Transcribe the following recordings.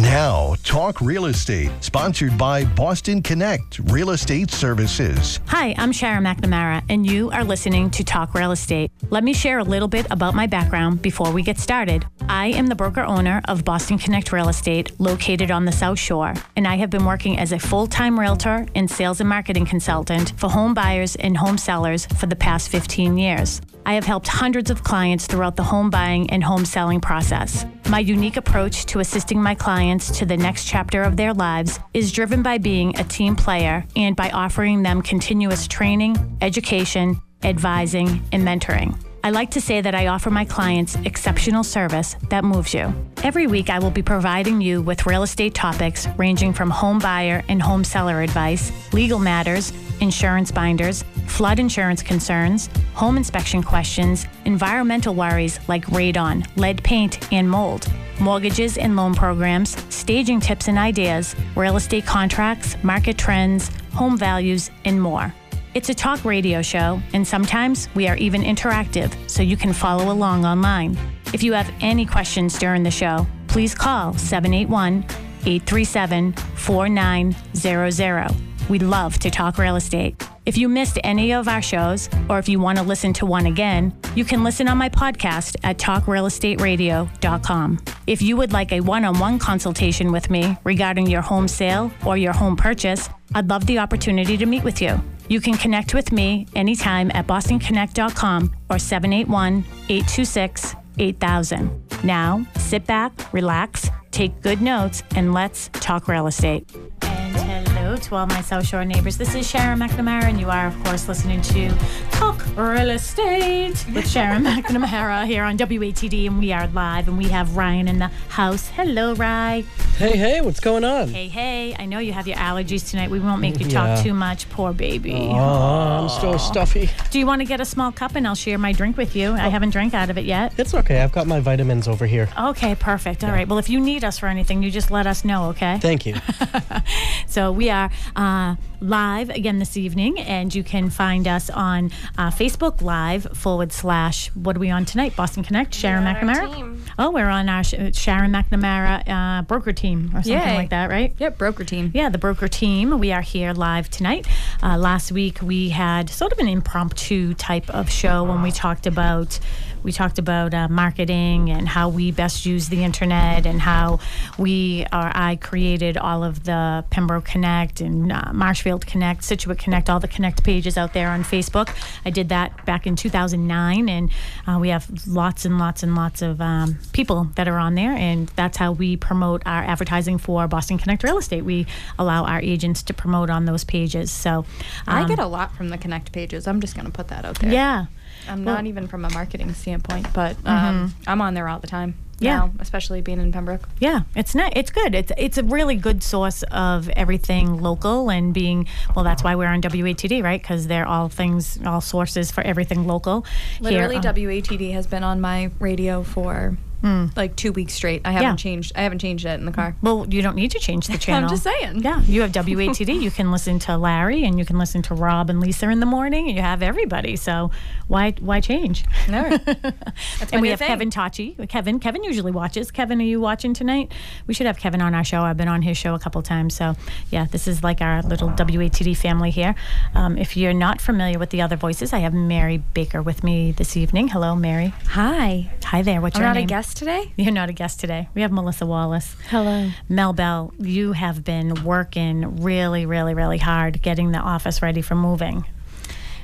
Now, Talk Real Estate, sponsored by Boston Connect Real Estate Services. Hi, I'm Sharon McNamara, and you are listening to Talk Real Estate. Let me share a little bit about my background before we get started. I am the broker owner of Boston Connect Real Estate, located on the South Shore, and I have been working as a full time realtor and sales and marketing consultant for home buyers and home sellers for the past 15 years. I have helped hundreds of clients throughout the home buying and home selling process. My unique approach to assisting my clients to the next chapter of their lives is driven by being a team player and by offering them continuous training, education, advising, and mentoring. I like to say that I offer my clients exceptional service that moves you. Every week, I will be providing you with real estate topics ranging from home buyer and home seller advice, legal matters, insurance binders, flood insurance concerns, home inspection questions, environmental worries like radon, lead paint, and mold, mortgages and loan programs, staging tips and ideas, real estate contracts, market trends, home values, and more. It's a talk radio show, and sometimes we are even interactive, so you can follow along online. If you have any questions during the show, please call 781 837 4900. We'd love to talk real estate. If you missed any of our shows, or if you want to listen to one again, you can listen on my podcast at talkrealestateradio.com. If you would like a one on one consultation with me regarding your home sale or your home purchase, I'd love the opportunity to meet with you. You can connect with me anytime at bostonconnect.com or 781 826 8000. Now, sit back, relax, take good notes, and let's talk real estate. To all my South Shore neighbors. This is Sharon McNamara, and you are, of course, listening to Talk Real Estate with Sharon McNamara here on WATD, and we are live, and we have Ryan in the house. Hello, Ryan. Hey, hey, what's going on? Hey, hey, I know you have your allergies tonight. We won't make you talk Yeah. too much. Poor baby. Oh, I'm so stuffy. Do you want to get a small cup and I'll share my drink with you? I oh. haven't drank out of it yet. It's okay. I've got my vitamins over here. Okay, perfect. All right. Well, if you need us for anything, you just let us know, okay? Thank you. So we are uh, live again this evening, and you can find us on uh, Facebook Live forward slash, what are we on tonight? Boston Connect, Sharon on McNamara? Oh, we're on our Sh- Sharon McNamara uh, broker team or something Yay. like that, right? Yep, broker team. Yeah, the broker team. We are here live tonight. Uh, last week we had sort of an impromptu type of show when we talked about we talked about uh, marketing and how we best use the internet and how we or I created all of the Pembroke Connect and uh, Marshfield Connect, Scituate Connect, all the Connect pages out there on Facebook. I did that back in 2009, and uh, we have lots and lots and lots of um, people that are on there, and that's how we promote our advertising for Boston Connect Real Estate. We allow our agents to promote on those pages. So I um, get a lot from the Connect pages. I'm just going to put that out there. yeah. I'm Well- not even from a marketing standpoint, but um, I'm on there all the time. Yeah. Now, especially being in Pembroke. Yeah, it's not. It's good. It's it's a really good source of everything local and being. Well, that's why we're on WATD, right? Because they're all things, all sources for everything local. Literally, here, uh, WATD has been on my radio for like two weeks straight. I haven't. Yeah. changed. I haven't changed it in the car. Well, you don't need to change the channel. I'm just saying. Yeah, you have WATD. you can listen to Larry and you can listen to Rob and Lisa in the morning, and you have everybody. So why why change? No, that's and we have thing. Kevin Tachi. Kevin, Kevin usually watches. Kevin, are you watching tonight? We should have Kevin on our show. I've been on his show a couple times. So, yeah, this is like our little WATD family here. Um, if you're not familiar with the other voices, I have Mary Baker with me this evening. Hello, Mary. Hi. Hi there. What's I'm your not name? Guest today. You're not a guest today. We have Melissa Wallace. Hello. Mel Bell, you have been working really, really, really hard getting the office ready for moving.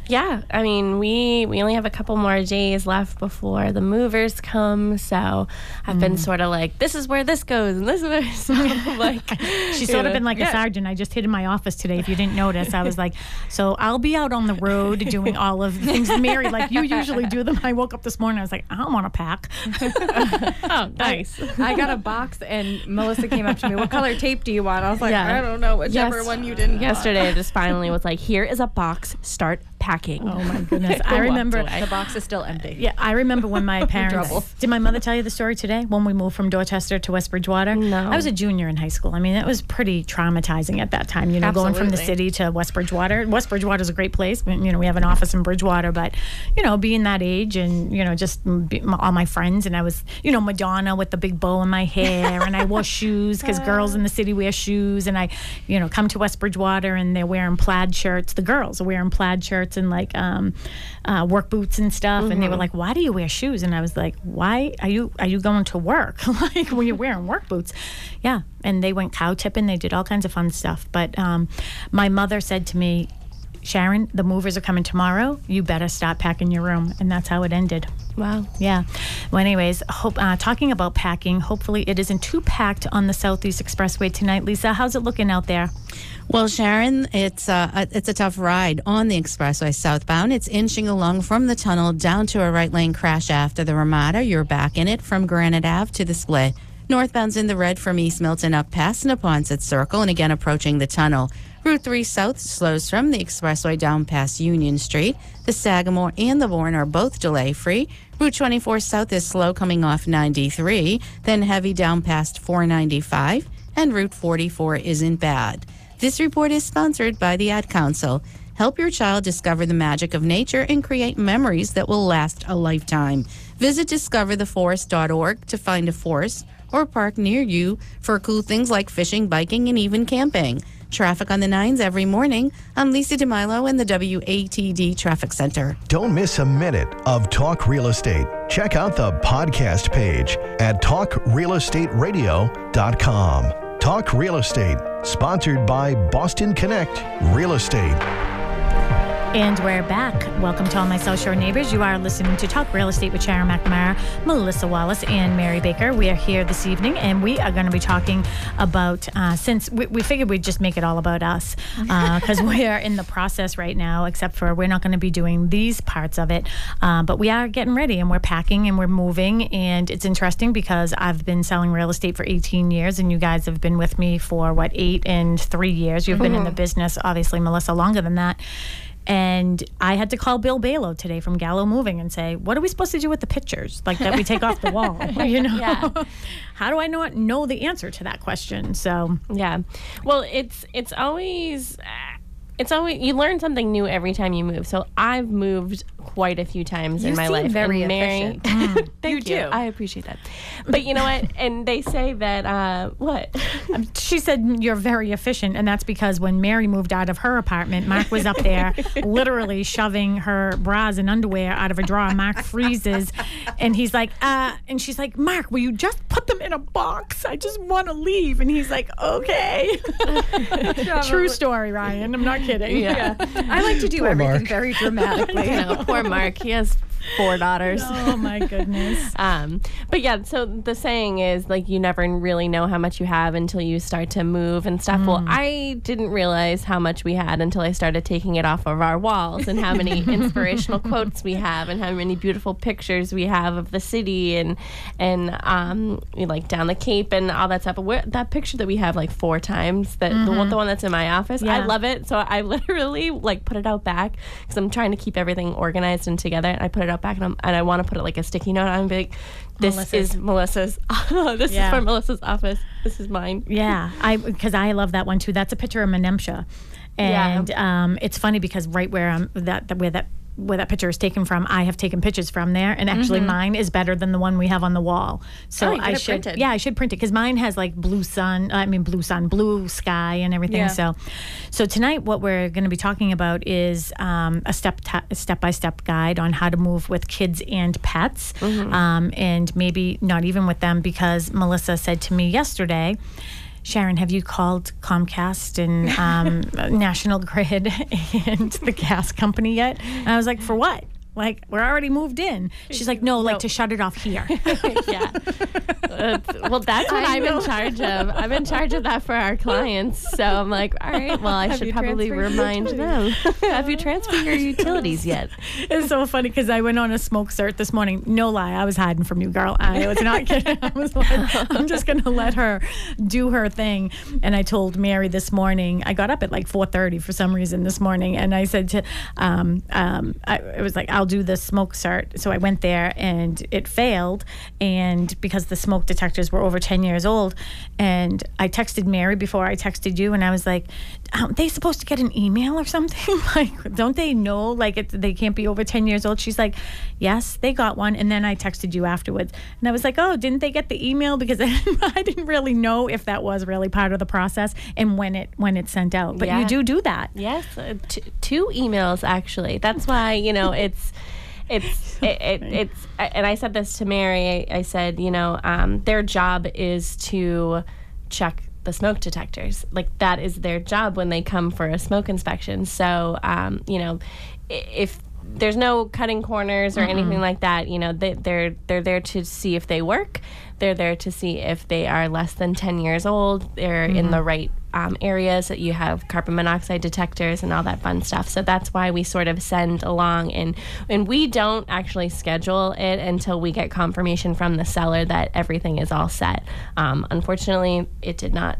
Yeah, I mean, we we only have a couple more days left before the movers come, so I've Mm. been sort of like, this is where this goes, and this is where so like She's you sort of been like a sergeant. I just hid in my office today. If you didn't notice, I was like, so I'll be out on the road doing all of the things. Mary, like you usually do them. I woke up this morning. I was like, I don't want to pack. Oh, nice. I got a box and Melissa came up to me. What color tape do you want? I was like, Yeah. I don't know, whichever Yes. one you didn't. want." Yesterday, I just finally was like, here is a box. Start packing. Oh my goodness! I I remember. away. The box is still empty. Yeah, I remember when my parents. Did my mother tell you the story today when we moved from Dorchester to West Bridgewater? No. I was a junior in high school. I mean, it was pretty traumatizing at that time. You know, going from the city to West Bridgewater. West Bridgewater is a great place. You know, we have an office in Bridgewater, but you know, being that age and you know, just be, my, all my friends and I was, you know, Madonna with the big bow in my hair, and I wore shoes because girls in the city wear shoes, and I, you know, come to West Bridgewater and they're wearing plaid shirts. The girls are wearing plaid shirts and like um, uh, work boots and stuff, and they were like, "Why do you wear shoes?" And I was like, "Why are you are you going to work like when you're wearing work boots?" Yeah, and they went cow tipping. They did all kinds of fun stuff. But um, my mother said to me, Sharon, the movers are coming tomorrow. You better start packing your room. And that's how it ended. Wow. Yeah. Well, anyways, hope, uh, talking about packing, hopefully it isn't too packed on the Southeast Expressway tonight. Lisa, how's it looking out there? Well, Sharon, it's uh, a, it's a tough ride on the expressway southbound. It's inching along from the tunnel down to a right lane crash after the Ramada. You're back in it from Granite Ave to the split. Northbound's in the red from East Milton up past Neponset Circle and again approaching the tunnel. Route 3 South slows from the expressway down past Union Street. The Sagamore and the Bourne are both delay free. Route 24 South is slow coming off 93, then heavy down past 495, and Route 44 isn't bad. This report is sponsored by the Ad Council. Help your child discover the magic of nature and create memories that will last a lifetime. Visit discovertheforest.org to find a forest or park near you for cool things like fishing, biking, and even camping. Traffic on the nines every morning. I'm Lisa DeMilo in the WATD Traffic Center. Don't miss a minute of Talk Real Estate. Check out the podcast page at talkrealestateradio.com. Talk Real Estate, sponsored by Boston Connect Real Estate. And we're back. Welcome to all my South Shore neighbors. You are listening to Talk Real Estate with Sharon McNamara, Melissa Wallace, and Mary Baker. We are here this evening, and we are going to be talking about, uh, since we, we figured we'd just make it all about us, because we are in the process right now, except for we're not going to be doing these parts of it. Uh, but we are getting ready, and we're packing, and we're moving. And it's interesting because I've been selling real estate for 18 years, and you guys have been with me for, what, eight and three years. You've been in the business, obviously, Melissa, longer than that. And I had to call Bill Balo today from Gallo Moving and say, "What are we supposed to do with the pictures like that we take off the wall? You know, Yeah. how do I not know the answer to that question?" So Yeah. Well, it's it's always it's always you learn something new every time you move. So I've moved quite a few times in my seem life. very and Mary, efficient. Thank You you. do. I appreciate that. But you know what? And they say that uh, what? she said, "You're very efficient," and that's because when Mary moved out of her apartment, Mark was up there, literally shoving her bras and underwear out of a drawer. Mark freezes, and he's like, "Uh," and she's like, "Mark, will you just put them in a box? I just want to leave." And he's like, "Okay." True story, Ryan. I'm not kidding. Yeah. I like to do everything Mark. very dramatically. Poor Mark. He has four daughters. Oh my goodness. Um, but yeah, so the saying is like you never really know how much you have until you start to move and stuff. Well, I didn't realize how much we had until I started taking it off of our walls and how many inspirational quotes we have and how many beautiful pictures we have of the city and and um, like down the Cape and all that stuff. But where, that picture that we have like four times, that the, one, the one that's in my office, yeah. I love it. So I literally like put it out back because I'm trying to keep everything organized and together. And I put it up back and, I'm, and I want to put it like a sticky note on. and be like, this Melissa's. is Melissa's. this Yeah. is for Melissa's office. This is mine. Yeah, I because I love that one too. That's a picture of Menemsha, and um, it's funny because right where I'm that, that where that where that picture is taken from, I have taken pictures from there, and actually mine is better than the one we have on the wall. So Mm-hmm. Oh, I should, printed. yeah, I should print it because mine has like blue sun. I mean, blue sun, blue sky, and everything. Yeah. So, so tonight what we're going to be talking about is um, a step step by step guide on how to move with kids and pets, Mm-hmm. um, and maybe not even with them because Melissa said to me yesterday. Sharon, have you called Comcast and um, National Grid and the gas company yet? And I was like, for what? Like we're already moved in. She's like, no, like to shut it off here. yeah. That's- well, that's what I'm in charge of. I'm in charge of that for our clients. So I'm like, all right, well, I should probably remind them. Have you transferred your utilities yet? it's so funny because I went on a smoke cert this morning. No lie, I was hiding from you, girl. I was not kidding. I was like, I'm just gonna let her do her thing. And I told Mary this morning. I got up at like 4:30 for some reason this morning, and I said to, um, um, I, it was like, I'll do the smoke cert. So I went there, and it failed, and because the smoke detectors were over 10 years old, and I texted Mary before I texted you, and I was like, aren't they supposed to get an email or something? like, don't they know like it, they can't be over 10 years old? She's like, yes, they got one. And then I texted you afterwards. And I was like, oh, didn't they get the email? Because I didn't, I didn't really know if that was really part of the process and when it when it's sent out. But Yeah. you do do that. Yes, uh, t- two emails actually. That's why you know it's. It's it, it, it's and I said this to Mary. I, I said, you know, um, their job is to check the smoke detectors. Like that is their job when they come for a smoke inspection. So, um, you know, if there's no cutting corners or anything like that, you know, they, they're they're there to see if they work. They're there to see if they are less than 10 years old. They're in the right um, areas that you have carbon monoxide detectors and all that fun stuff. So that's why we sort of send along and and we don't actually schedule it until we get confirmation from the seller that everything is all set. Um, unfortunately, it did not.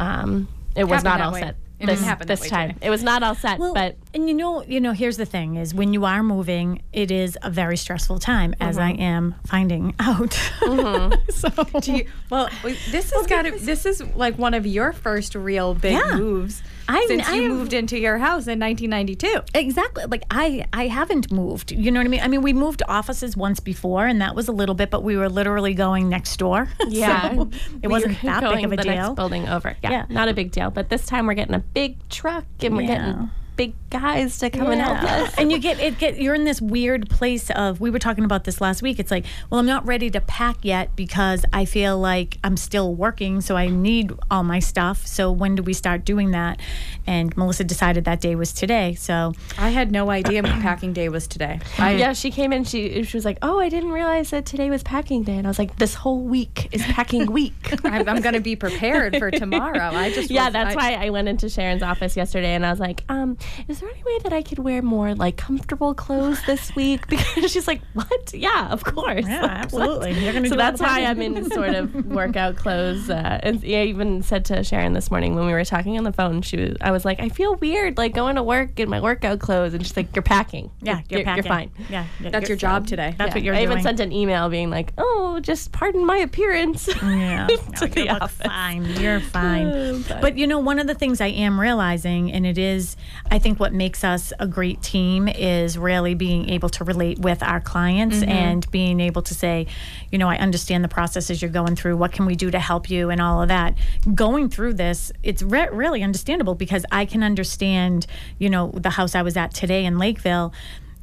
Um, it was Happen not all way. set. It this, didn't happen that this way time. today. It was not all set, Well, but and you know, you know, here's the thing: is when you are moving, it is a very stressful time, as I mm-hmm. am finding out. Mm-hmm. so, Do you, well, this has oh, got to. This is like one of your first real big Yeah. moves I- since I you have- moved into your house in 1992. Exactly. Like I, I haven't moved. You know what I mean? I mean, we moved offices once before, and that was a little bit, but we were literally going next door. Yeah. so it wasn't that big of a the next deal. building over. Yeah, Yeah. not a big deal. But this time we're getting a big truck and we're Yeah. getting big guys to come and help us. and you get it get you're in this weird place of we were talking about this last week. It's like, well, I'm not ready to pack yet because I feel like I'm still working, so I need all my stuff. So when do we start doing that? And Melissa decided that day was today. So I had no idea packing day was today. I, yeah, she came in. She she was like, "Oh, I didn't realize that today was packing day." And I was like, "This whole week is packing week." I'm, I'm going to be prepared for tomorrow. I just yeah, was- that's I- why I went into Sharon's office yesterday and I was like, um, is there any way that I could wear more like comfortable clothes this week? Because she's like, what? Yeah, of course. Yeah, Like, absolutely. You're gonna so do all that's why. I'm in sort of workout clothes. Uh, and I even said to Sharon this morning when we were talking on the phone, she was, I was like, I feel weird like going to work in my workout clothes. And she's like, you're packing. yeah, you're, you're, packing. fine. Yeah, That's your job today. That's what you're I doing. even sent an email being like, oh, just pardon my appearance. Yeah, to you the look office. fine. You're fine. But- But you know, one of the things I am realizing, and it is, I think, what makes us a great team is really being able to relate with our clients mm-hmm. and being able to say, you know, I understand the processes you're going through. What can we do to help you, and all of that. Going through this, it's re- really understandable because I can understand, you know, the house I was at today in Lakeville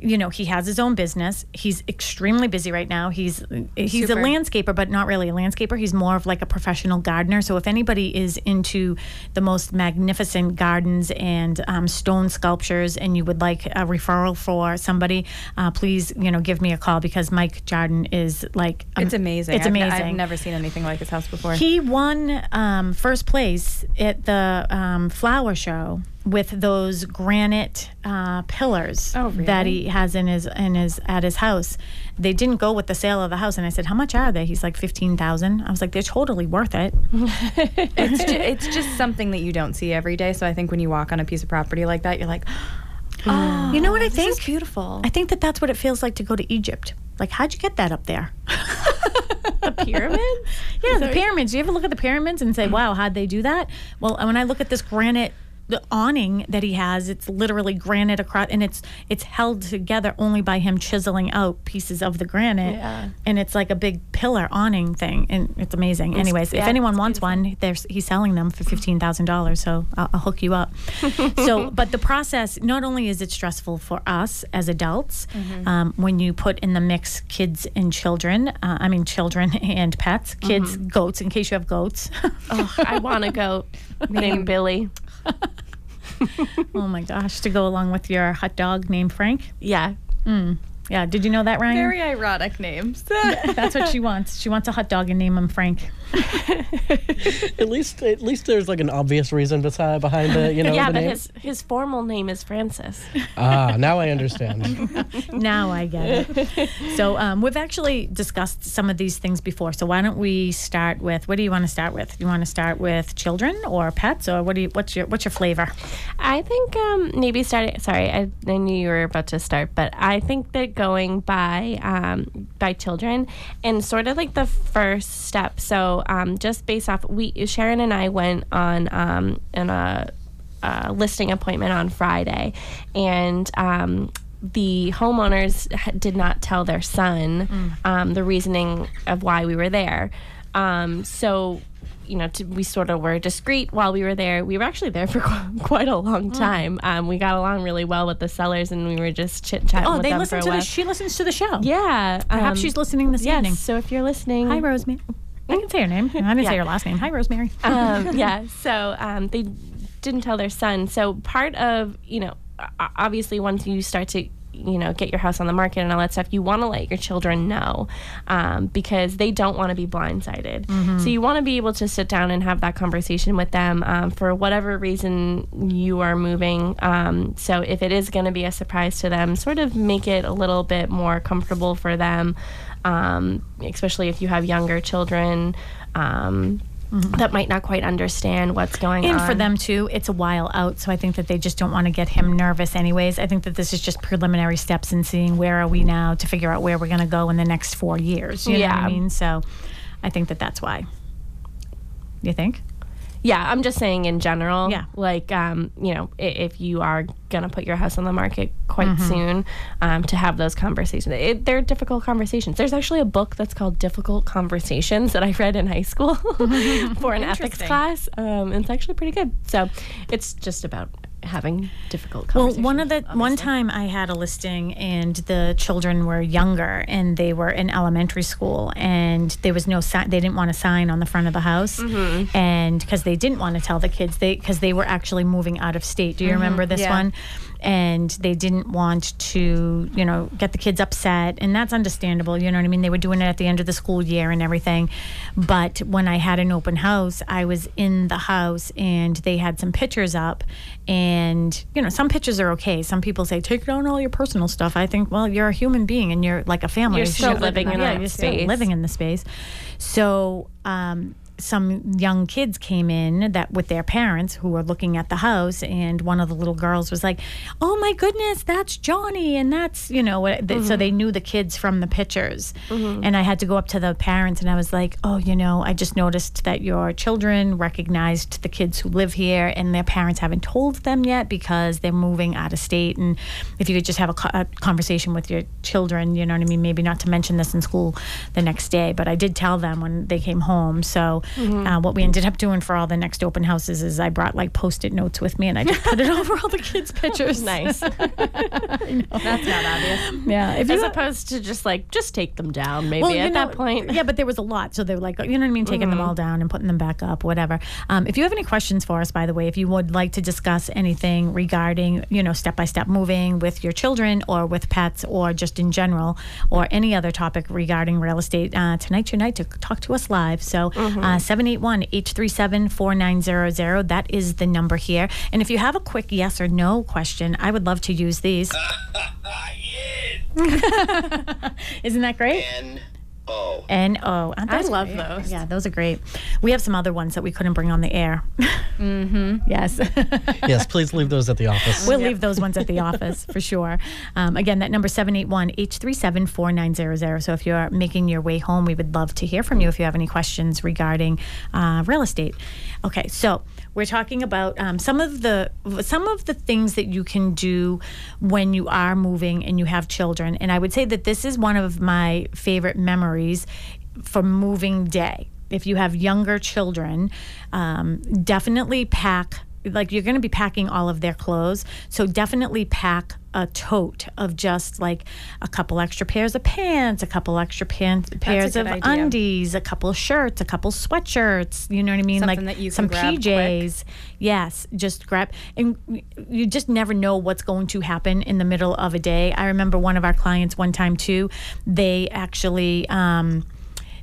you know he has his own business he's extremely busy right now he's he's Super. a landscaper but not really a landscaper he's more of like a professional gardener so if anybody is into the most magnificent gardens and um, stone sculptures and you would like a referral for somebody uh, please you know give me a call because mike jarden is like um, It's amazing. it's I've ne- amazing I've never seen anything like his house before. he won um, first place at the um, flower show with those granite uh, pillars Oh, that he has in his in his at his house. They didn't go with the sale of the house, and I said, "How much are they?" He's like fifteen thousand. I was like, "They're totally worth it." it's, ju- it's just something that you don't see every day. So I think when you walk on a piece of property like that, you're like, oh, You know what I this think? is beautiful. I think that that's what it feels like to go to Egypt. Like, how'd you get that up there? the pyramids? Yeah, the pyramids. Do you ever look at the pyramids and say, "Wow, how'd they do that?" Well, when I look at this granite the awning that he has, it's literally granite across, and it's it's held together only by him chiseling out pieces of the granite, Yeah. and it's like a big pillar awning thing, and it's amazing. Anyways, if anyone it's wants one, there's he's selling them for fifteen thousand dollars, so I'll, I'll hook you up. so, but the process not only is it stressful for us as adults, um, when you put in the mix kids and children, uh, I mean children and pets, kids, goats, in case you have goats. Oh, I want a goat named Billy. oh my gosh, to go along with your hot dog named Frank. Yeah. Hmm. Yeah. Did you know that, Ryan? Very ironic names. That's what she wants. She wants a hot dog and name him Frank. At least, at least there's like an obvious reason beside behind the, you know, yeah, the but name. his his formal name is Francis. Ah, now I understand. now I get it. So um, we've actually discussed some of these things before. So why don't we start with what do you want to start with? Do you want to start with children or pets or what do you what's your what's your flavor? I think um, maybe starting. Sorry, I, I knew you were about to start, but I think that going by um, by children and sort of like the first step. So um, just based off, we Sharon and I went on um, in a, a listing appointment on Friday, and. Um, the homeowners did not tell their son um, the reasoning of why we were there. Um, so you know, to, we sort of were discreet while we were there. We were actually there for qu- quite a long time. Um, we got along really well with the sellers, and we were just chit chatting Oh, with they them listen to the she listens to the show. yeah, Perhaps um, she's listening this yes. evening. So if you're listening, Hi, Rosemary. I can say her name. I didn't Yeah. say her last name. Hi, Rosemary. um, yeah. So um, they didn't tell their son. So part of you know, obviously, once you start to you know get your house on the market and all that stuff, you want to let your children know um, because they don't want to be blindsided. So you want to be able to sit down and have that conversation with them um, for whatever reason you are moving. Um, so if it is going to be a surprise to them, sort of make it a little bit more comfortable for them, um, especially if you have younger children. Um, Mm-hmm. that might not quite understand what's going And on. And for them too, it's a while out, so I think that they just don't want to get him nervous anyways. I think that this is just preliminary steps in seeing where are we now to figure out where we're going to go in the next four years. You know what Yeah. I mean? So I think that that's why. You think? Yeah, I'm just saying in general. Yeah. Like, um, you know, if you are gonna put your house on the market quite Mm-hmm. soon, um, to have those conversations. It, they're difficult conversations. There's actually a book that's called Difficult Conversations that I read in high school for an ethics class. Um, and it's actually pretty good. So it's just about having difficult Well, one of the one time I had a listing and the children were younger and they were in elementary school and there was no sign. They didn't want a sign on the front of the house, mm-hmm. and because they didn't want to tell the kids they because they were actually moving out of state. Do you mm-hmm. remember this Yeah. one? And they didn't want to, you know, get the kids upset, and that's understandable. You know what I mean? They were doing it at the end of the school year and everything. But when I had an open house, I was in the house and they had some pictures up, and you know, some pictures are okay. Some people say take down all your personal stuff. I think, well, you're a human being and you're like a family. You're You still living in yeah, that you're still space. living in the space. So, um, some young kids came in that with their parents who were looking at the house, and one of the little girls was like, "Oh my goodness, that's Johnny," and that's you know, what th- so mm-hmm. they knew the kids from the pictures. Mm-hmm. And I had to go up to the parents, and I was like, "Oh, you know, I just noticed that your children recognized the kids who live here, and their parents haven't told them yet because they're moving out of state. And if you could just have a, co- a conversation with your children, you know what I mean? Maybe not to mention this in school the next day, but I did tell them when they came home. So uh, what we ended up doing for all the next open houses is I brought like post-it notes with me, and I just put it over all the kids' pictures. nice. That's not obvious. Yeah. If As opposed to just like just take them down maybe well, at know, that point. Yeah, but there was a lot. So they were like, you know what I mean? Taking them all down and putting them back up, whatever. Um, if you have any questions for us, by the way, if you would like to discuss anything regarding, you know, step by step moving with your children or with pets or just in general or any other topic regarding real estate, uh, tonight's your night to talk to us live. So 781 837 4900. That is the number here. And if you have a quick yes or no question, I would love to use these. Isn't that great? N O. N O. Aren't I love great? those. Yeah, those are great. We have some other ones that we couldn't bring on the air. mm-hmm. Yes. yes, please leave those at the office. we'll leave those ones at the office for sure. Um, again, that number 781-837-4900. So if you're making your way home, we would love to hear from you if you have any questions regarding uh, real estate. Okay, so we're talking about um, some of the some of the things that you can do when you are moving and you have children. And I would say that this is one of my favorite memories for moving day. If you have younger children, um, definitely pack like you're going to be packing all of their clothes. So definitely pack a tote of just like a couple extra pairs of pants, a couple extra pants, pairs of idea. undies, a couple shirts, a couple sweatshirts. You know what I mean? Something like that you can some grab quick. PJs. Yes, just grab. And you just never know what's going to happen in the middle of a day. I remember one of our clients one time too. They actually, um,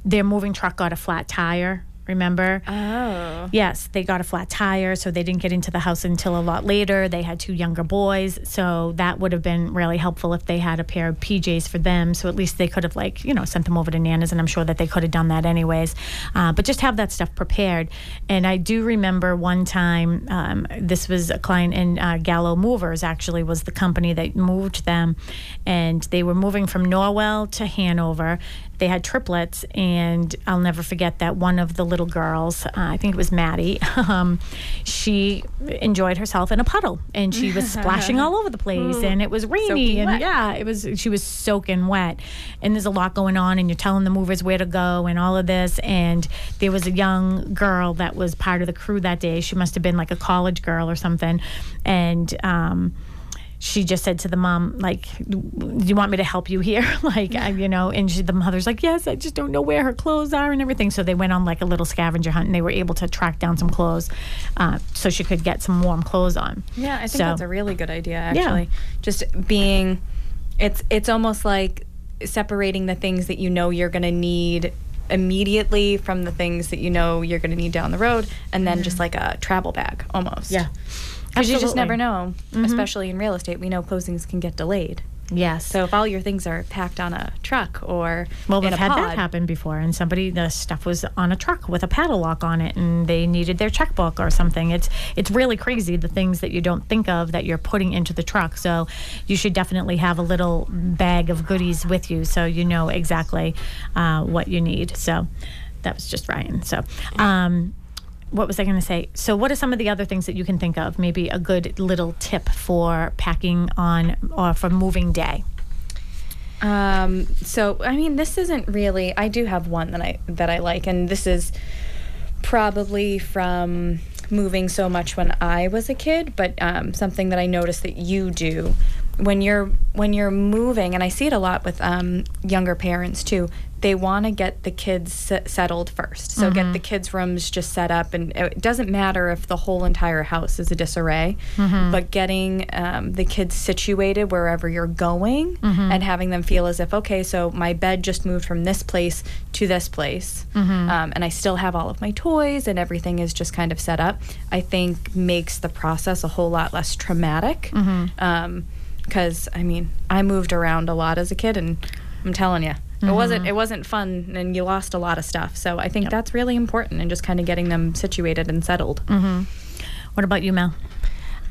their moving truck got a flat tire. Remember? Oh. Yes, they got a flat tire, so they didn't get into the house until a lot later. They had two younger boys, so that would have been really helpful if they had a pair of PJs for them. So at least they could have, like, you know, sent them over to Nana's, and I'm sure that they could have done that anyways. Uh, but just have that stuff prepared. And I do remember one time, um, this was a client in uh, Gallo Movers, actually, was the company that moved them, and they were moving from Norwell to Hanover they had triplets, and I'll never forget that one of the little girls, uh, I think it was Maddie, um, she enjoyed herself in a puddle, and she was splashing all over the place, and it was rainy, and yeah, it was. She was soaking wet, and there's a lot going on, and you're telling the movers where to go, and all of this, and there was a young girl that was part of the crew that day. She must have been like a college girl or something, and. Um, she just said to the mom, like, "Do you want me to help you here?" like, I, you know, and she, the mother's like, "Yes, I just don't know where her clothes are and everything." So they went on like a little scavenger hunt, and they were able to track down some clothes, uh, so she could get some warm clothes on. Yeah, I think So- that's a really good idea Yeah. actually. Just being it's it's almost like separating the things that you know you're going to need immediately from the things that you know you're going to need down the road and then just like a travel bag almost. Yeah. Cuz you just never know, especially in real estate. We know closings can get delayed. Yes. So if all your things are packed on a truck or Well, we've had pod, that happen before, and somebody the stuff was on a truck with a paddle lock on it, and they needed their checkbook or something. It's it's really crazy the things that you don't think of that you're putting into the truck. So you should definitely have a little bag of goodies with you, so you know exactly uh, what you need. So that was just Ryan. So. Um, what was I going to say? So, what are some of the other things that you can think of? Maybe a good little tip for packing on or for moving day. Um, so I mean, this isn't really. I do have one that I that I like, and this is probably from moving so much when I was a kid, but um, something that I noticed that you do when you're when you're moving, and I see it a lot with um, younger parents too. They want to get the kids s- settled first, so get the kids' rooms just set up, and it doesn't matter if the whole entire house is a disarray, but getting um, the kids situated wherever you're going and having them feel as if okay, so my bed just moved from this place to this place, um, and I still have all of my toys and everything is just kind of set up. I think makes the process a whole lot less traumatic. Because I mean, I moved around a lot as a kid, and I'm telling you. It wasn't. It wasn't fun, and you lost a lot of stuff. So I think that's really important, and just kind of getting them situated and settled. What about you, Mel?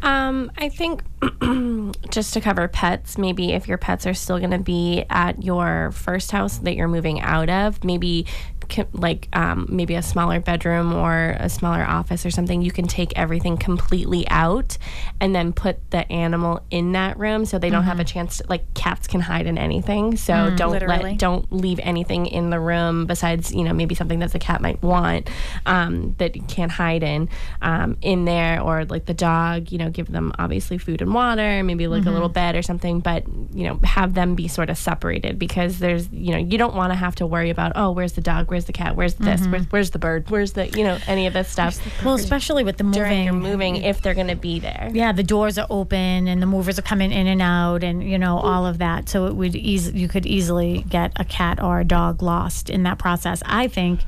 Um, I think just to cover pets, maybe if your pets are still going to be at your first house that you're moving out of, maybe co- like um, maybe a smaller bedroom or a smaller office or something, you can take everything completely out and then put the animal in that room so they don't have a chance to like cats can hide in anything. So don't Literally. let don't leave anything in the room besides you know maybe something that the cat might want um, that you can't hide in um, in there or like the dog you know give them obviously food and water maybe like a little bed or something but you know have them be sort of separated because there's you know you don't want to have to worry about oh where's the dog where's the cat where's this mm-hmm. where's, where's the bird where's the you know any of this stuff Well, especially with the moving. during moving if they're going to be there Yeah, the doors are open and the movers are coming in and out, and you know all of that. So it would easily you could easily get a cat or a dog lost in that process. I think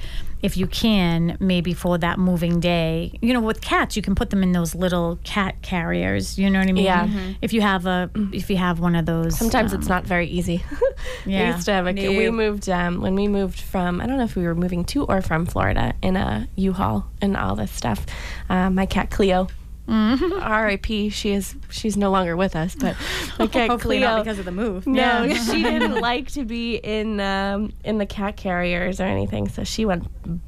if you can, maybe for that moving day, you know, with cats, you can put them in those little cat carriers. You know what I mean? Yeah. Mhm. If you have a if you have one of those, Sometimes um, it's not very easy. Yeah. we used to have a kid. We moved um, when we moved from. I don't know if we were moving to or from Florida in a U-Haul and all this stuff. Uh, my cat Cleo. Mm-hmm. R.I.P. She is. She's no longer with us, but cat Hopefully Cleo. not because of the move. no, she didn't like to be in um, in the cat carriers or anything, so she went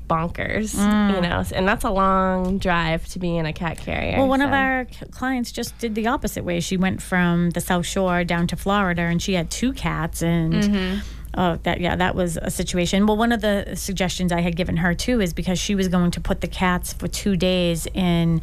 bonkers. You know, and that's a long drive to be in a cat carrier. Mm. Well, one of our clients just did the opposite way. She went from the South Shore down to Florida, and she had two cats, and Oh, that yeah, that was a situation. Well, one of the suggestions I had given her too is because she was going to put the cats for two days in,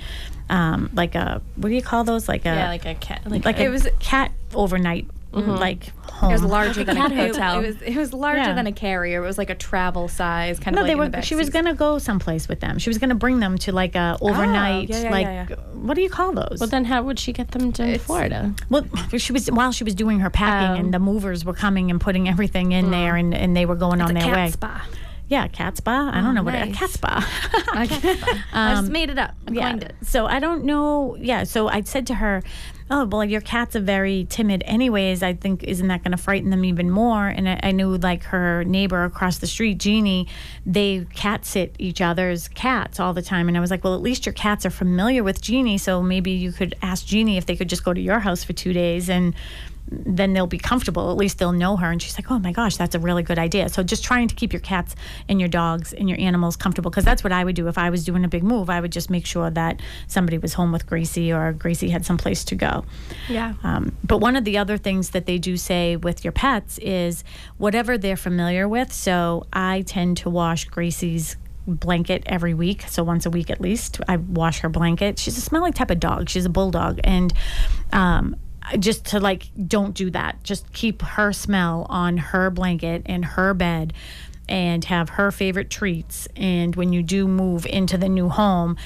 um, like a what do you call those? Like a Yeah, like a cat. Like, like It a was- cat overnight Mm-hmm. like home. It was larger than a hotel. It was it was larger Yeah. than a carrier. It was like a travel size kind No, of. they like were. in the She was gonna go someplace with them. She was gonna bring them to like a oh, overnight, yeah, yeah, like yeah, yeah. what do you call those? well, then how would she get them to Florida? Well, she was while she was doing her packing, Oh. and the movers were coming and putting everything in there, mm. and, and they were going on It's a their cat way. spa. Yeah, cat spa. I don't oh, know what a nice. cat spa. I just um, made it up. I yeah. it. So I don't know. Yeah. So I said to her, "Oh, well, your cats are very timid, anyways. I think isn't that going to frighten them even more?" And I, I knew like her neighbor across the street, Jeannie, they cat sit each other's cats all the time, and I was like, "Well, at least your cats are familiar with Jeannie, so maybe you could ask Jeannie if they could just go to your house for two days and." Then they'll be comfortable. At least they'll know her. And she's like, oh my gosh, that's a really good idea. So just trying to keep your cats and your dogs and your animals comfortable. Because that's what I would do if I was doing a big move. I would just make sure that somebody was home with Gracie or Gracie had someplace to go. Yeah. Um, but one of the other things that they do say with your pets is whatever they're familiar with. So I tend to wash Gracie's blanket every week. So once a week at least, I wash her blanket. She's a smelly type of dog. She's a bulldog. And, um, just to like don't do that. Just keep her smell on her blanket and her bed and have her favorite treats. And when you do move into the new home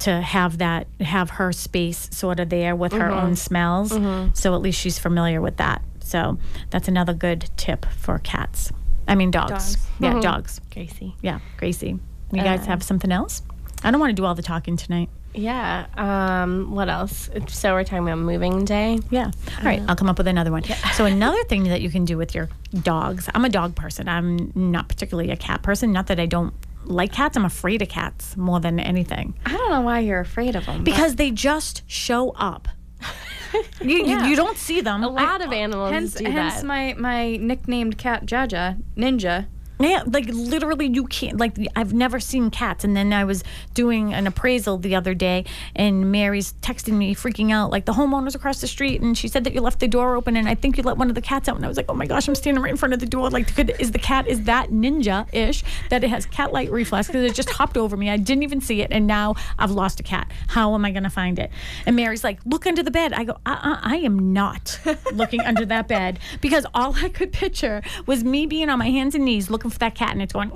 to have that have her space sort of there with her own mm-hmm. smells. Mm-hmm. So at least she's familiar with that. So that's another good tip for cats. I mean dogs, Dogs. yeah mm-hmm. dogs. Gracie. yeah gracie. You uh, guys have something else? I don't want to do all the talking tonight Yeah. Um, what else? So we're talking about moving day. Yeah. All right. I'll come up with another one. Yeah. So another thing that you can do with your dogs. I'm a dog person. I'm not particularly a cat person. Not that I don't like cats. I'm afraid of cats more than anything I don't know why you're afraid of them. because they just show up. you, you, you don't see them. A lot of animals hence, do hence that. my my nicknamed cat Jaja Ninja. Yeah, like literally, you can't. Like, I've never seen cats. And then I was doing an appraisal the other day, and Mary's texting me, freaking out, like the homeowners across the street, and she said that you left the door open, and I think you let one of the cats out. And I was like, oh my gosh, I'm standing right in front of the door. Like, could, is the cat is that ninja-ish that it has cat-like reflex because it just hopped over me. I didn't even see it, and now I've lost a cat. How am I going to find it? And Mary's like, look under the bed. I go, uh-uh, I am not looking under that bed because all I could picture was me being on my hands and knees looking for that cat, and it's going,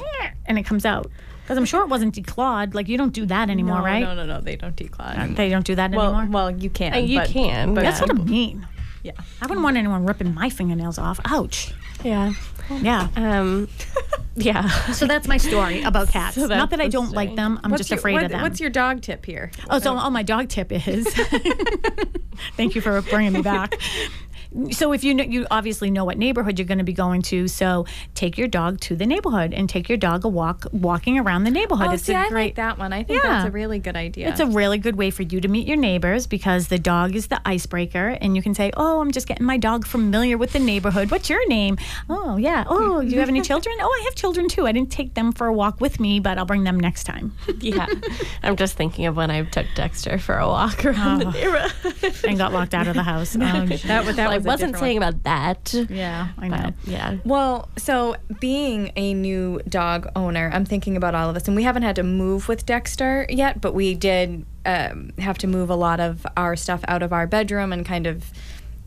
and it comes out. Because I'm sure it wasn't declawed. Like you don't do that anymore, right? No, no, no. They don't declaw. They don't do that well, anymore. well, you can. Uh, you but, can, But That's what I mean. Yeah. I wouldn't want anyone ripping my fingernails off. Ouch. Yeah. Yeah. Um, yeah. So that's my story about cats. So Not that I don't like them. I'm What's just your- afraid what- of them. What's your dog tip here? Oh, so oh, my dog tip is. Thank you for bringing me back. So if you know, you obviously know what neighborhood you're going to be going to. So take your dog to the neighborhood and take your dog a walk, walking around the neighborhood. Oh, it's see, a I great. like that one. I think that's a really good idea. It's a really good way for you to meet your neighbors because the dog is the icebreaker, and you can say, "Oh, I'm just getting my dog familiar with the neighborhood. What's your name? Oh, yeah. Oh, do you have any children? Oh, I have children too. I didn't take them for a walk with me, but I'll bring them next time." Yeah. I'm just thinking of when I took Dexter for a walk around the ah. neighborhood. and got locked out of the house. Oh, that, was- that was a wasn't saying about that. yeah, I know. But yeah. Well, so being a new dog owner, I'm thinking about all of this, and we haven't had to move with Dexter yet, but we did um, have to move a lot of our stuff out of our bedroom and kind of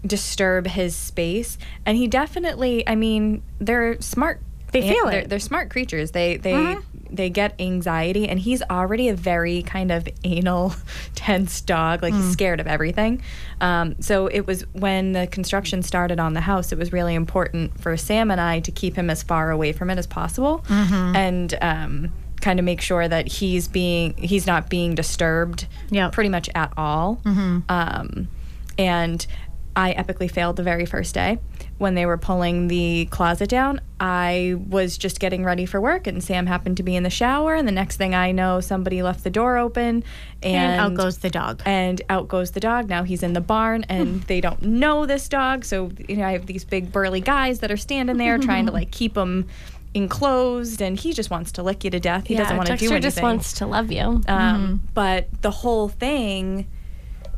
disturb his space. And he definitely, I mean, they're smart. They feel they're, it. They're smart creatures. They they they get anxiety, and he's already a very kind of anal, tense dog. Like he's scared of everything. Um, so it was when the construction started on the house. It was really important for Sam and I to keep him as far away from it as possible, and. Um, kind of make sure that he's being he's not being disturbed Yep. pretty much at all um, and I epically failed the very first day when they were pulling the closet down. I was just getting ready for work, and Sam happened to be in the shower. And the next thing I know, somebody left the door open, and, And out goes the dog. and out goes the dog. Now he's in the barn, and they don't know this dog. So you know, I have these big burly guys that are standing there trying to like keep him enclosed, and he just wants to lick you to death. He doesn't want to do anything. just wants to love you. Um, But the whole thing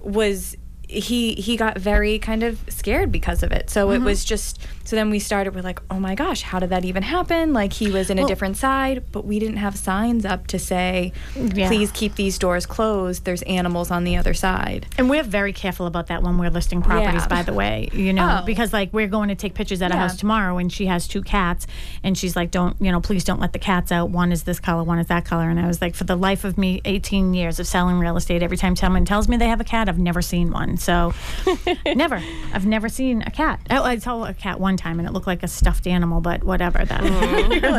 was he he got very kind of scared because of it. So it mm-hmm. was just so then we started with like, oh my gosh, how did that even happen? Like he was in a different side, but we didn't have signs up to say, Yeah. please keep these doors closed. There's animals on the other side. And we're very careful about that when we're listing properties, Yeah. by the way, you know, Oh. because like we're going to take pictures at a house tomorrow and she has two cats and she's like, don't, you know, please don't let the cats out. One is this color, one is that color. And I was like, for the life of me, 18 years of selling real estate, every time someone tells me they have a cat, I've never seen one. So never, I've never seen a cat. Oh, I saw a cat one time and it looked like a stuffed animal, but whatever. That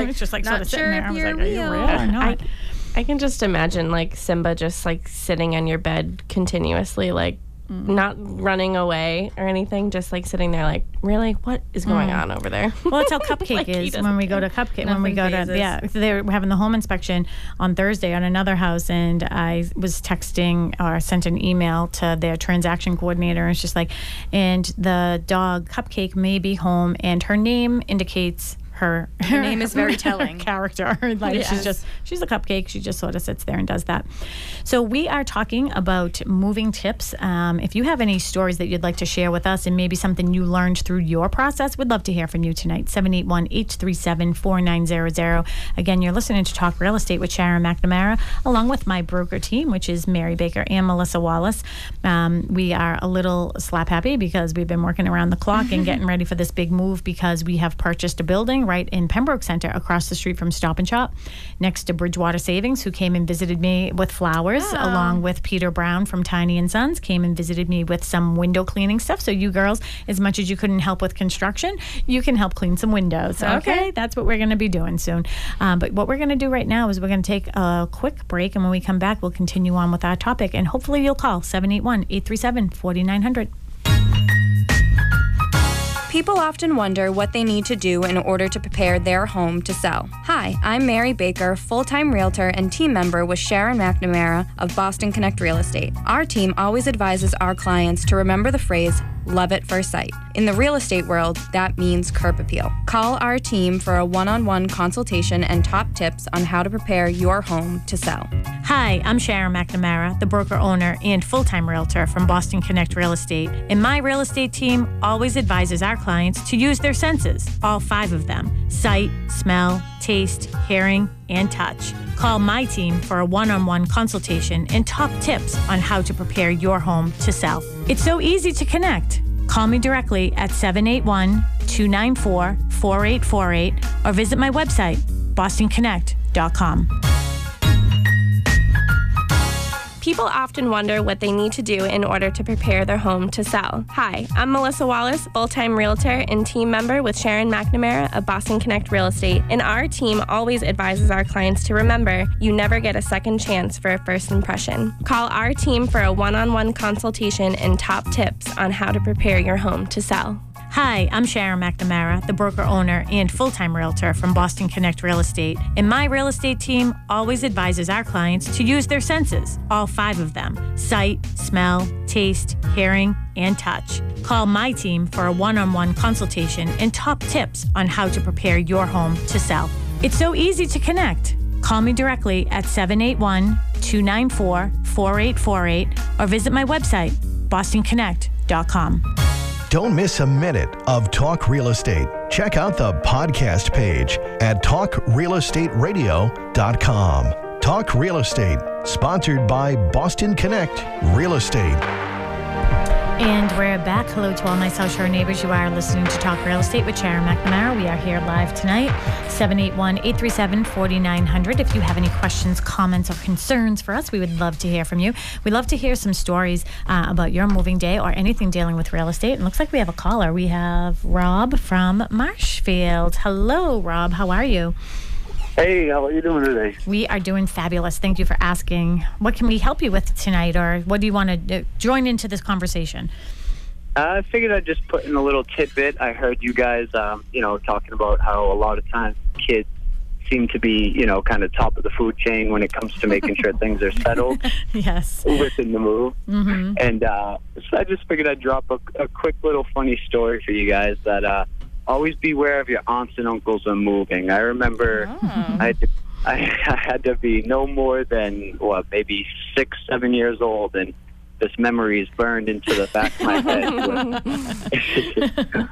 it's just like sort Not of sitting sure there. if I was you're like, are you real. real or not? I, I can just imagine like Simba just like sitting on your bed continuously, like Mm-hmm. not running away or anything, just like sitting there, like, really, what is going mm. on over there? Well, that's how Cupcake Like, he is doesn't when we go to Cupcake. when we go Nothing to phases. yeah, they were having the home inspection on Thursday on another house, and I was texting or sent an email to their transaction coordinator, and it's just like, and the dog Cupcake may be home, and her name indicates. Her, her name is very telling. character. like she's just she's a cupcake. She just sort of sits there and does that. So we are talking about moving tips. Um, if you have any stories that you'd like to share with us and maybe something you learned through your process, we'd love to hear from you tonight. 781-837-4900. Again, you're listening to Talk Real Estate with Sharon McNamara, along with my broker team, which is Mary Baker and Melissa Wallace. Um, we are a little slap happy because we've been working around the clock and getting ready for this big move because we have purchased a building right in Pembroke Center across the street from Stop and Shop next to Bridgewater Savings, who came and visited me with flowers, along with Peter Brown from Tiny and Sons, came and visited me with some window cleaning stuff. So, you girls, as much as you couldn't help with construction, you can help clean some windows. Okay. Okay. That's what we're going to be doing soon. Um, but what we're going to do right now is we're going to take a quick break. And when we come back, we'll continue on with our topic. And hopefully, you'll call 781 837 4900. People often wonder what they need to do in order to prepare their home to sell. Hi, I'm Mary Baker, full time realtor and team member with Sharon McNamara of Boston Connect Real Estate. Our team always advises our clients to remember the phrase, love at first sight. In the real estate world, that means curb appeal. Call our team for a one on one consultation and top tips on how to prepare your home to sell. Hi, I'm Sharon McNamara, the broker owner and full time realtor from Boston Connect Real Estate. And my real estate team always advises our clients to use their senses, all five of them sight, smell, taste, hearing, and touch. Call my team for a one on one consultation and top tips on how to prepare your home to sell. It's so easy to connect. Call me directly at 781 294 4848 or visit my website, bostonconnect.com. People often wonder what they need to do in order to prepare their home to sell. Hi, I'm Melissa Wallace, full time realtor and team member with Sharon McNamara of Boston Connect Real Estate. And our team always advises our clients to remember you never get a second chance for a first impression. Call our team for a one on one consultation and top tips on how to prepare your home to sell. Hi, I'm Sharon McNamara, the broker owner and full time realtor from Boston Connect Real Estate. And my real estate team always advises our clients to use their senses, all five of them sight, smell, taste, hearing, and touch. Call my team for a one on one consultation and top tips on how to prepare your home to sell. It's so easy to connect. Call me directly at 781 294 4848 or visit my website, bostonconnect.com. Don't miss a minute of Talk Real Estate. Check out the podcast page at talkrealestateradio.com. Talk Real Estate, sponsored by Boston Connect Real Estate. And we're back. Hello to all my South Shore neighbors. You are listening to Talk Real Estate with Sharon McNamara. We are here live tonight, 781 837 4900. If you have any questions, comments, or concerns for us, we would love to hear from you. We'd love to hear some stories uh, about your moving day or anything dealing with real estate. And looks like we have a caller. We have Rob from Marshfield. Hello, Rob. How are you? Hey, how are you doing today? We are doing fabulous. Thank you for asking. What can we help you with tonight, or what do you want to uh, join into this conversation? I figured I'd just put in a little tidbit. I heard you guys, um, you know, talking about how a lot of times kids seem to be, you know, kind of top of the food chain when it comes to making sure things are settled Yes. within the move. Mm-hmm. And uh, so I just figured I'd drop a, a quick little funny story for you guys that uh, always beware of your aunts and uncles when moving. I remember I, had to, I, I had to be no more than, what, maybe six, seven years old. And this memory is burned into the back of my head.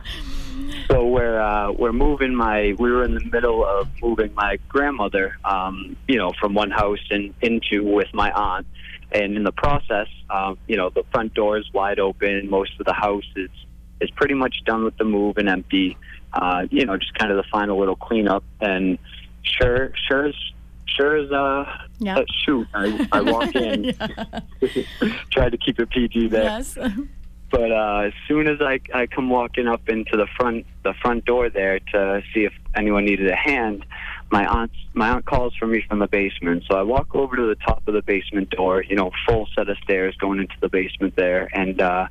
so we're uh, we're moving my we were in the middle of moving my grandmother, um, you know, from one house and into with my aunt, and in the process, um, you know, the front door is wide open. Most of the house is is pretty much done with the move and empty. Uh, you know, just kind of the final little cleanup. And sure, sure as sure as uh, Yeah. uh shoot, I, I walk in, tried to keep it PG there. Yes. But uh, as soon as I, I come walking up into the front the front door there to see if anyone needed a hand, my aunt my aunt calls for me from the basement. So I walk over to the top of the basement door, you know, full set of stairs going into the basement there, and uh,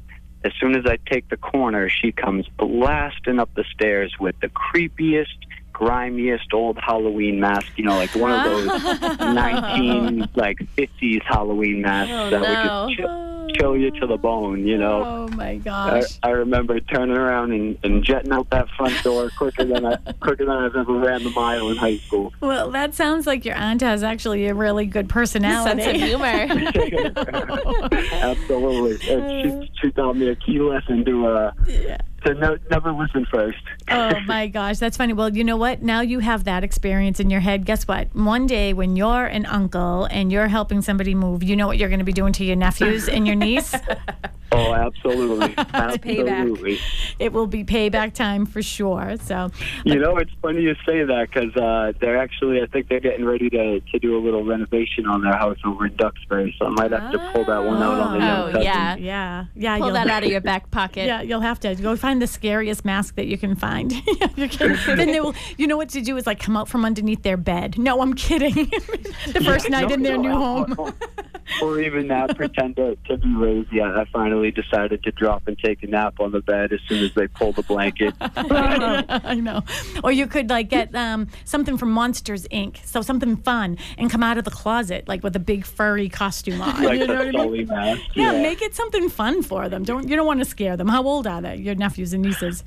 as soon as I take the corner, she comes blasting up the stairs with the creepiest, grimiest old Halloween mask. You know, like one of those nineteen like fifties Halloween masks Oh, that no. would just chill, chill you to the bone. You know. Oh my I, gosh. I remember turning around and, and jetting out that front door quicker than I quicker than I've ever ran the mile in high school. Well, that sounds like your aunt has actually a really good personality. Sense of humor. Absolutely, And she she taught me a key lesson to uh to no, never listen first. oh my gosh, that's funny. Well, you know what? Now you have that experience in your head. Guess what? One day when you're an uncle and you're helping somebody move, you know what you're going to be doing to your nephews and your niece? Oh, absolutely, absolutely. it will be payback time for sure. So, You know, it's funny you say that because uh, they're actually, I think they're getting ready to, to do a little renovation on their house over in Duxbury, so I might have to pull that one out on the young Oh, cousin. yeah. yeah, yeah, Pull you'll that out of your back pocket. Yeah, you'll have to go find the scariest mask that you can find. Yeah, then they will. You know what to do is like come out from underneath their bed. No, I'm kidding. the first night No, in their no, new home. or even that, pretend to, to be lazy. I, I finally decided to drop and take a nap on the bed as soon as they pull the blanket. I know. Or you could like get um, something from Monsters Inc. So something fun and come out of the closet like with a big furry costume on. like you know what I mean? Mask. Yeah, make it something fun for them. Don't you don't want to scare them. How old are they? Your nephews and nieces?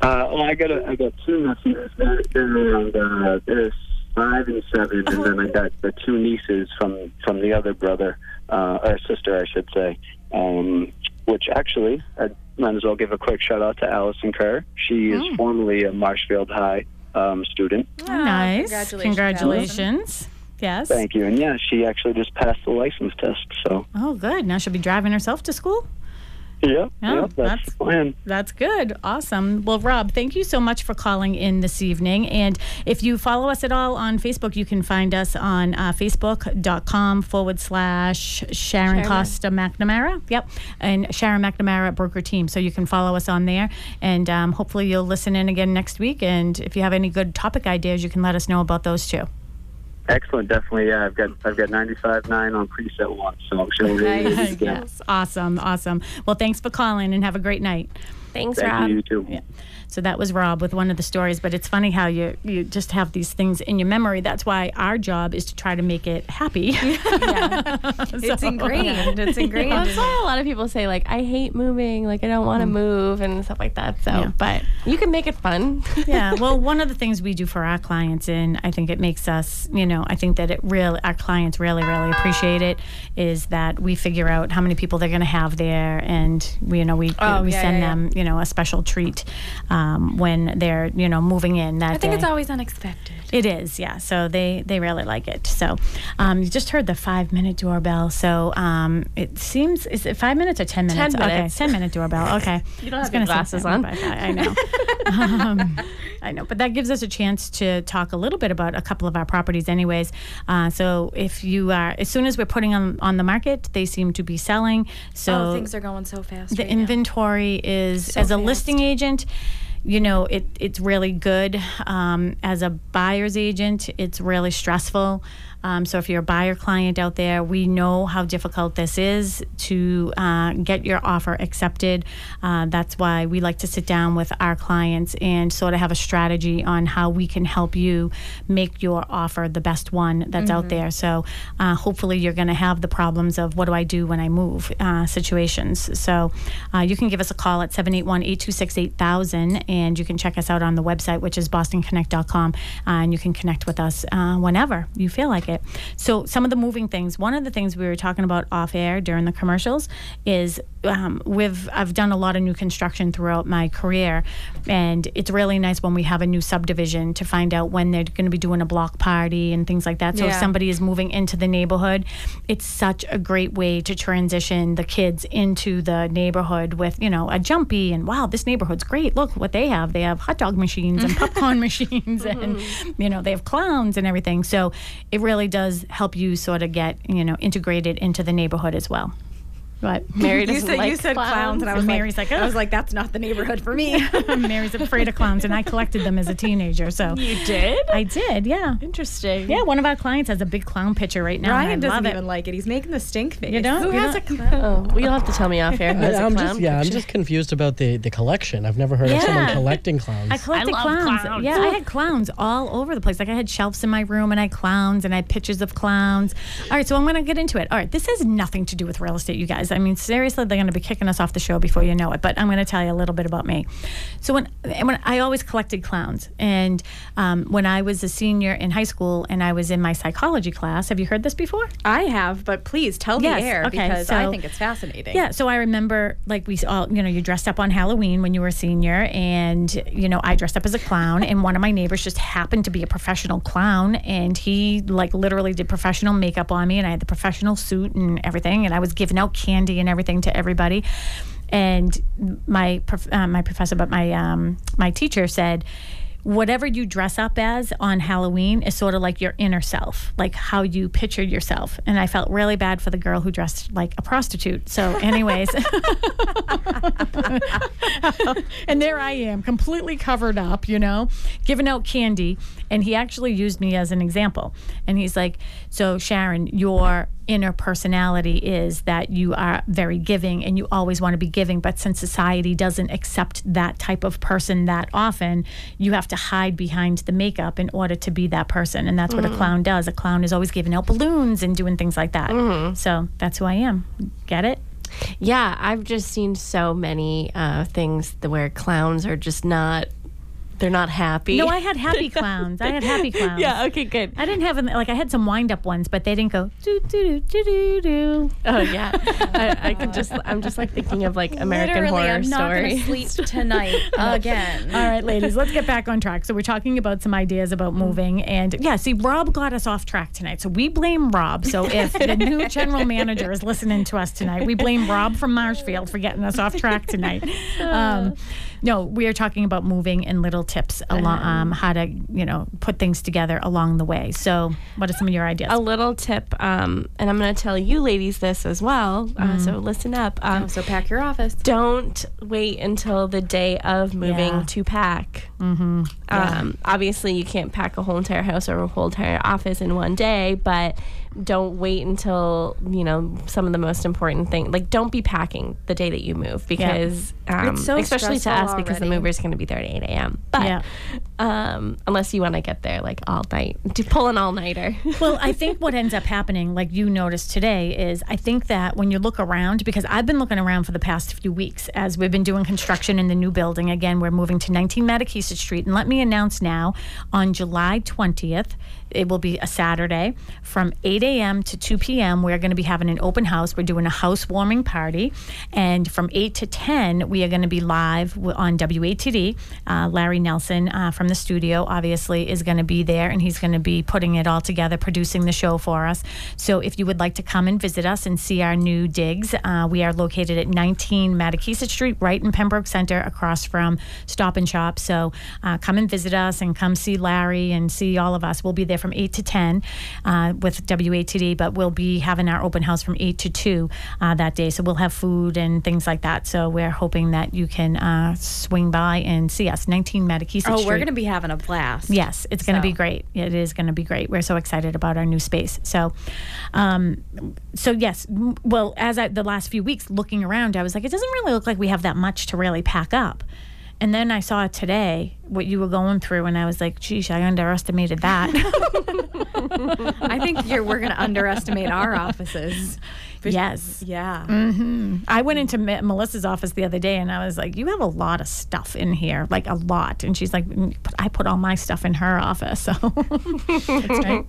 Uh, well, I got a, I got two nephews. They're, they're around uh, they're five and seven, and then I got the two nieces from from the other brother uh, or sister, I should say. Um, which actually, I might as well give a quick shout out to Allison Kerr. She is formerly a Marshfield High um, student. nice. congratulations, Congratulations. Yes. Thank you. And yeah, she actually just passed the license test. So Oh, good. Now she'll be driving herself to school. Yeah, Yeah, yeah, that's, that's- the plan. That's good. Awesome. Well, Rob, thank you so much for calling in this evening. And if you follow us at all on Facebook, you can find us on uh, facebook.com forward slash Sharon Costa McNamara. Yep. And Sharon McNamara Broker Team. So you can follow us on there. And um, hopefully you'll listen in again next week. And if you have any good topic ideas, you can let us know about those too. Excellent, definitely. Yeah, I've got I've got 95.9 on preset one, so I'm sure we'll really yes. get it. Awesome. Awesome. Well, thanks for calling and have a great night. Thanks, Thank Rob. you, you too. Yeah. So that was Rob with one of the stories, but it's funny how you you just have these things in your memory. That's why our job is to try to make it happy. It's ingrained. It's ingrained. Well, in that's why a lot of people say like I hate moving, like I don't want to move and stuff like that. So, Yeah. but you can make it fun. yeah. Well, one of the things we do for our clients, and I think it makes us, you know, I think that it really, our clients really, really appreciate it, is that we figure out how many people they're going to have there, and we, you know, we Oh, we yeah, send yeah, yeah. them, you know, a special treat um, when they're, you know, moving in. That I think it's always unexpected. It is, yeah. So they they really like it. So um, you just heard the five minute doorbell. So um, it seems is it five minutes or ten minutes? Ten minutes. Okay, ten minute doorbell. Okay. You don't have your glasses on. I, know. um, I know, but that gives us a chance to talk a little bit about a couple of our properties, anyways. Uh, so if you are, as soon as we're putting them on the market, they seem to be selling. So oh, things are going so fast. the right now. inventory is So as a fast. listing agent you know it, it's really good um, as a buyer's agent it's really stressful um, so if you're a buyer client out there we know how difficult this is to uh, get your offer accepted. Uh, that's why we like to sit down with our clients and sort of have a strategy on how we can help you make your offer the best one that's out there. So uh, hopefully you're going to have the problems of what do i do when i move uh, situations. So uh, you can give us a call at 781-826-8000 and you can check us out on the website which is bostonconnect.com uh, and you can connect with us uh, whenever you feel like it it. So some of the moving things. One of the things we were talking about off air during the commercials is um, we've I've done a lot of new construction throughout my career, and it's really nice when we have a new subdivision to find out when they're going to be doing a block party and things like that. So if somebody is moving into the neighborhood, it's such a great way to transition the kids into the neighborhood with you know a jumpy and wow this neighborhood's great. Look what they have. They have hot dog machines and popcorn machines and you know they have clowns and everything. So it really does help you sort of get you know integrated into the neighborhood as well. But Mary You doesn't said like you said clowns, clowns. and I was Mary's like, like, I was like, that's not the neighborhood for me. Mary's afraid of clowns, and I collected them as a teenager. So You did? I did, yeah. Interesting. Yeah, one of our clients has a big clown picture right now. and Ryan I doesn't love even it. like it. He's making the stink face. You don't? Who You has a don't- clown? Oh, well, you'll have to tell me off air. Who I, has a I'm clown just yeah, I'm just confused about the the collection. I've never heard of someone collecting clowns. I collected love clowns. clowns. Yeah, I had clowns all over the place. Like I had shelves in my room and I had clowns and I had pictures of clowns. All right, so I'm going to get into it. All right, this has nothing to do with real estate, you guys. I mean, seriously, they're going to be kicking us off the show before you know it. But I'm going to tell you a little bit about me. So when when I always collected clowns, and um, when I was a senior in high school and I was in my psychology class, have you heard this before? I have, but please tell Yes, the air okay, because I think it's fascinating. Yeah, so I remember like we all, you know, you dressed up on Halloween when you were a senior, and you know, I dressed up as a clown, and one of my neighbors just happened to be a professional clown, and he like literally did professional makeup on me, and I had the professional suit and everything, and I was giving out candy and everything to everybody. And my uh, my professor, but my um, my teacher said, whatever you dress up as on Halloween is sort of like your inner self, like how you picture yourself. And I felt really bad for the girl who dressed like a prostitute. So, anyways. and there I am, completely covered up, you know, giving out candy. And he actually used me as an example. And he's like, So, Sharon, your inner personality is that you are very giving and you always want to be giving. But since society doesn't accept that type of person that often, you have to hide behind the makeup in order to be that person. And that's what a clown does. A clown is always giving out balloons and doing things like that. So, that's who I am. Get it? Yeah, I've just seen so many uh, things where clowns are just not. They're not happy. No, I had happy clowns. I had happy clowns. yeah. Okay. Good. I didn't have like I had some wind up ones, but they didn't go do do do do do. Oh yeah. I, I could just. I'm just like thinking of like American Literally, Horror I'm not Story. gonna sleep tonight again. All right, ladies, let's get back on track. So we're talking about some ideas about moving, and yeah, see, Rob got us off track tonight, so we blame Rob. So if the new general manager is listening to us tonight, we blame Rob from Marshfield for getting us off track tonight. Um, no, we are talking about moving and little tips along um, how to you know put things together along the way. So, what are some of your ideas? a little tip, um, and I'm going to tell you ladies this as well. Uh, so listen up. Um, Oh, so pack your office. don't wait until the day of moving Yeah. to pack. Mm-hmm. Um, obviously, you can't pack a whole entire house or a whole entire office in one day, but don't wait until you know some of the most important things. Like, don't be packing the day that you move because, um, It's so especially to us, because the mover is going to be there at eight a.m. But Yeah. um, unless you want to get there like all night, to pull an all nighter. well, I think what ends up happening, like you noticed today, is I think that when you look around, because I've been looking around for the past few weeks as we've been doing construction in the new building. Again, we're moving to 19 Mattakeesett Street. And let me announce now on July 20th, it will be a Saturday from 8 a.m. to 2 p.m. We're going to be having an open house. We're doing a housewarming party. And from 8 to 10, we are going to be live on WATD. Uh, Larry Nelson uh, from the studio, obviously, is going to be there and he's going to be putting it all together, producing the show for us. So if you would like to come and visit us and see our new digs, uh, we are located at 19 Mattakeesett Street, right in Pembroke Center, across from Stop and Shop. So uh, come and visit us and come see Larry and see all of us. We'll be there from 8 to 10 uh, with WATD, but we'll be having our open house from 8 to 2 uh, that day. So we'll have food and things like that. So we're hoping that you can uh, swing by and see us. 19 Mattakeesett Oh, Street. we're gonna be having a blast. Yes, it's going to be great. It is going to be great. We're so excited about our new space. So, um, so yes. m- Well, as I the last few weeks looking around, I was like, it doesn't really look like we have that much to really pack up. And then I saw today, what you were going through, and I was like, "Geez, I underestimated that." I think you're we're going to underestimate our offices. yes. Yeah. Mm-hmm. I went into Me- Melissa's office the other day and I was like, "You have a lot of stuff in here, like a lot." And she's like, "Mm, "I put all my stuff in her office." So that's right.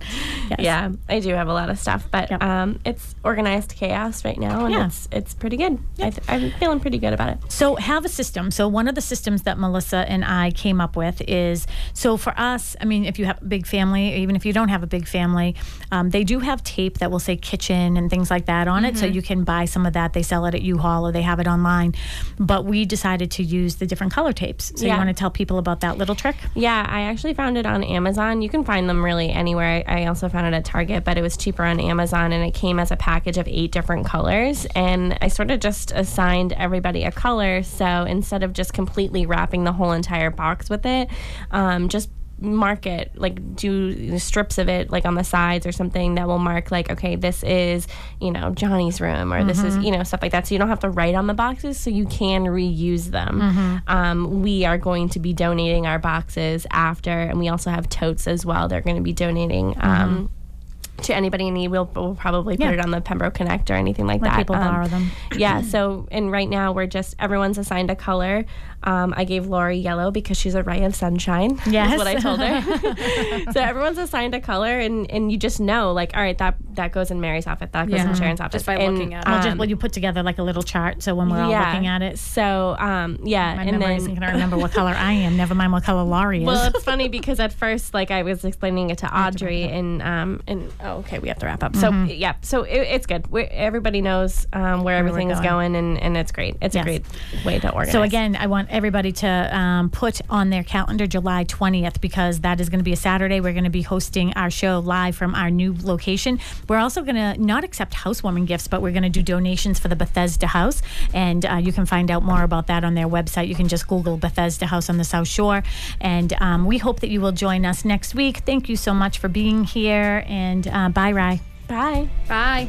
Yes. Yeah, I do have a lot of stuff, but Yep. um, it's organized chaos right now, and Yeah. it's it's pretty good. I th- I'm feeling pretty good about it. So have a system. So one of the systems that Melissa and I came up with is so for us. I mean, if you have a big family, even if you don't have a big family, um, they do have tape that will say kitchen and things like that on it. So you can buy some of that. They sell it at U-Haul or they have it online. But we decided to use the different color tapes. So you want to tell people about that little trick? Yeah, I actually found it on Amazon. You can find them really anywhere. I also found it at Target, but it was cheaper on Amazon and it came as a package of eight different colors. And I sort of just assigned everybody a color. So instead of just completely wrapping the whole entire box with it, um, just mark it like do strips of it like on the sides or something that will mark like okay this is you know johnny's room or this is you know stuff like that. So you don't have to write on the boxes so you can reuse them. Um, we are going to be donating our boxes after and we also have totes as well. They're going to be donating um, to anybody in need we'll, we'll probably put Yeah. it on the pembroke connect or anything like Let that people Um, borrow them. yeah so and right now we're just everyone's assigned a color um, i gave lori yellow because she's a ray of sunshine Yes. is what i told her so everyone's assigned a color and and you just know like all right that that goes in mary's office, that goes in Yeah. sharon's outfit Just by And, looking at it. Well, just, um, well, you put together like a little chart, so when we're all looking at it, so um yeah my and memory then isn't going to remember what color I am. Never mind what color Laurie is. well, it's funny because at first, like I was explaining it to Audrey, and um, and oh, okay, we have to wrap up. So yeah, so it, it's good. we everybody knows um, where we're everything is going. going, and, and it's great. It's Yes. a great way to organize. So again, I want everybody to um, put on their calendar July 20th because that is going to be a Saturday. We're going to be hosting our show live from our new location. We're also going to not accept housewarming gifts, but we're going to do donations for the Bethesda House, and uh, you can find out more about that on their website. You can just Google Bethesda House on the South Shore, and um, we hope that you will join us next week. Thank you so much for being here, and uh, bye, Rye. Bye. Bye.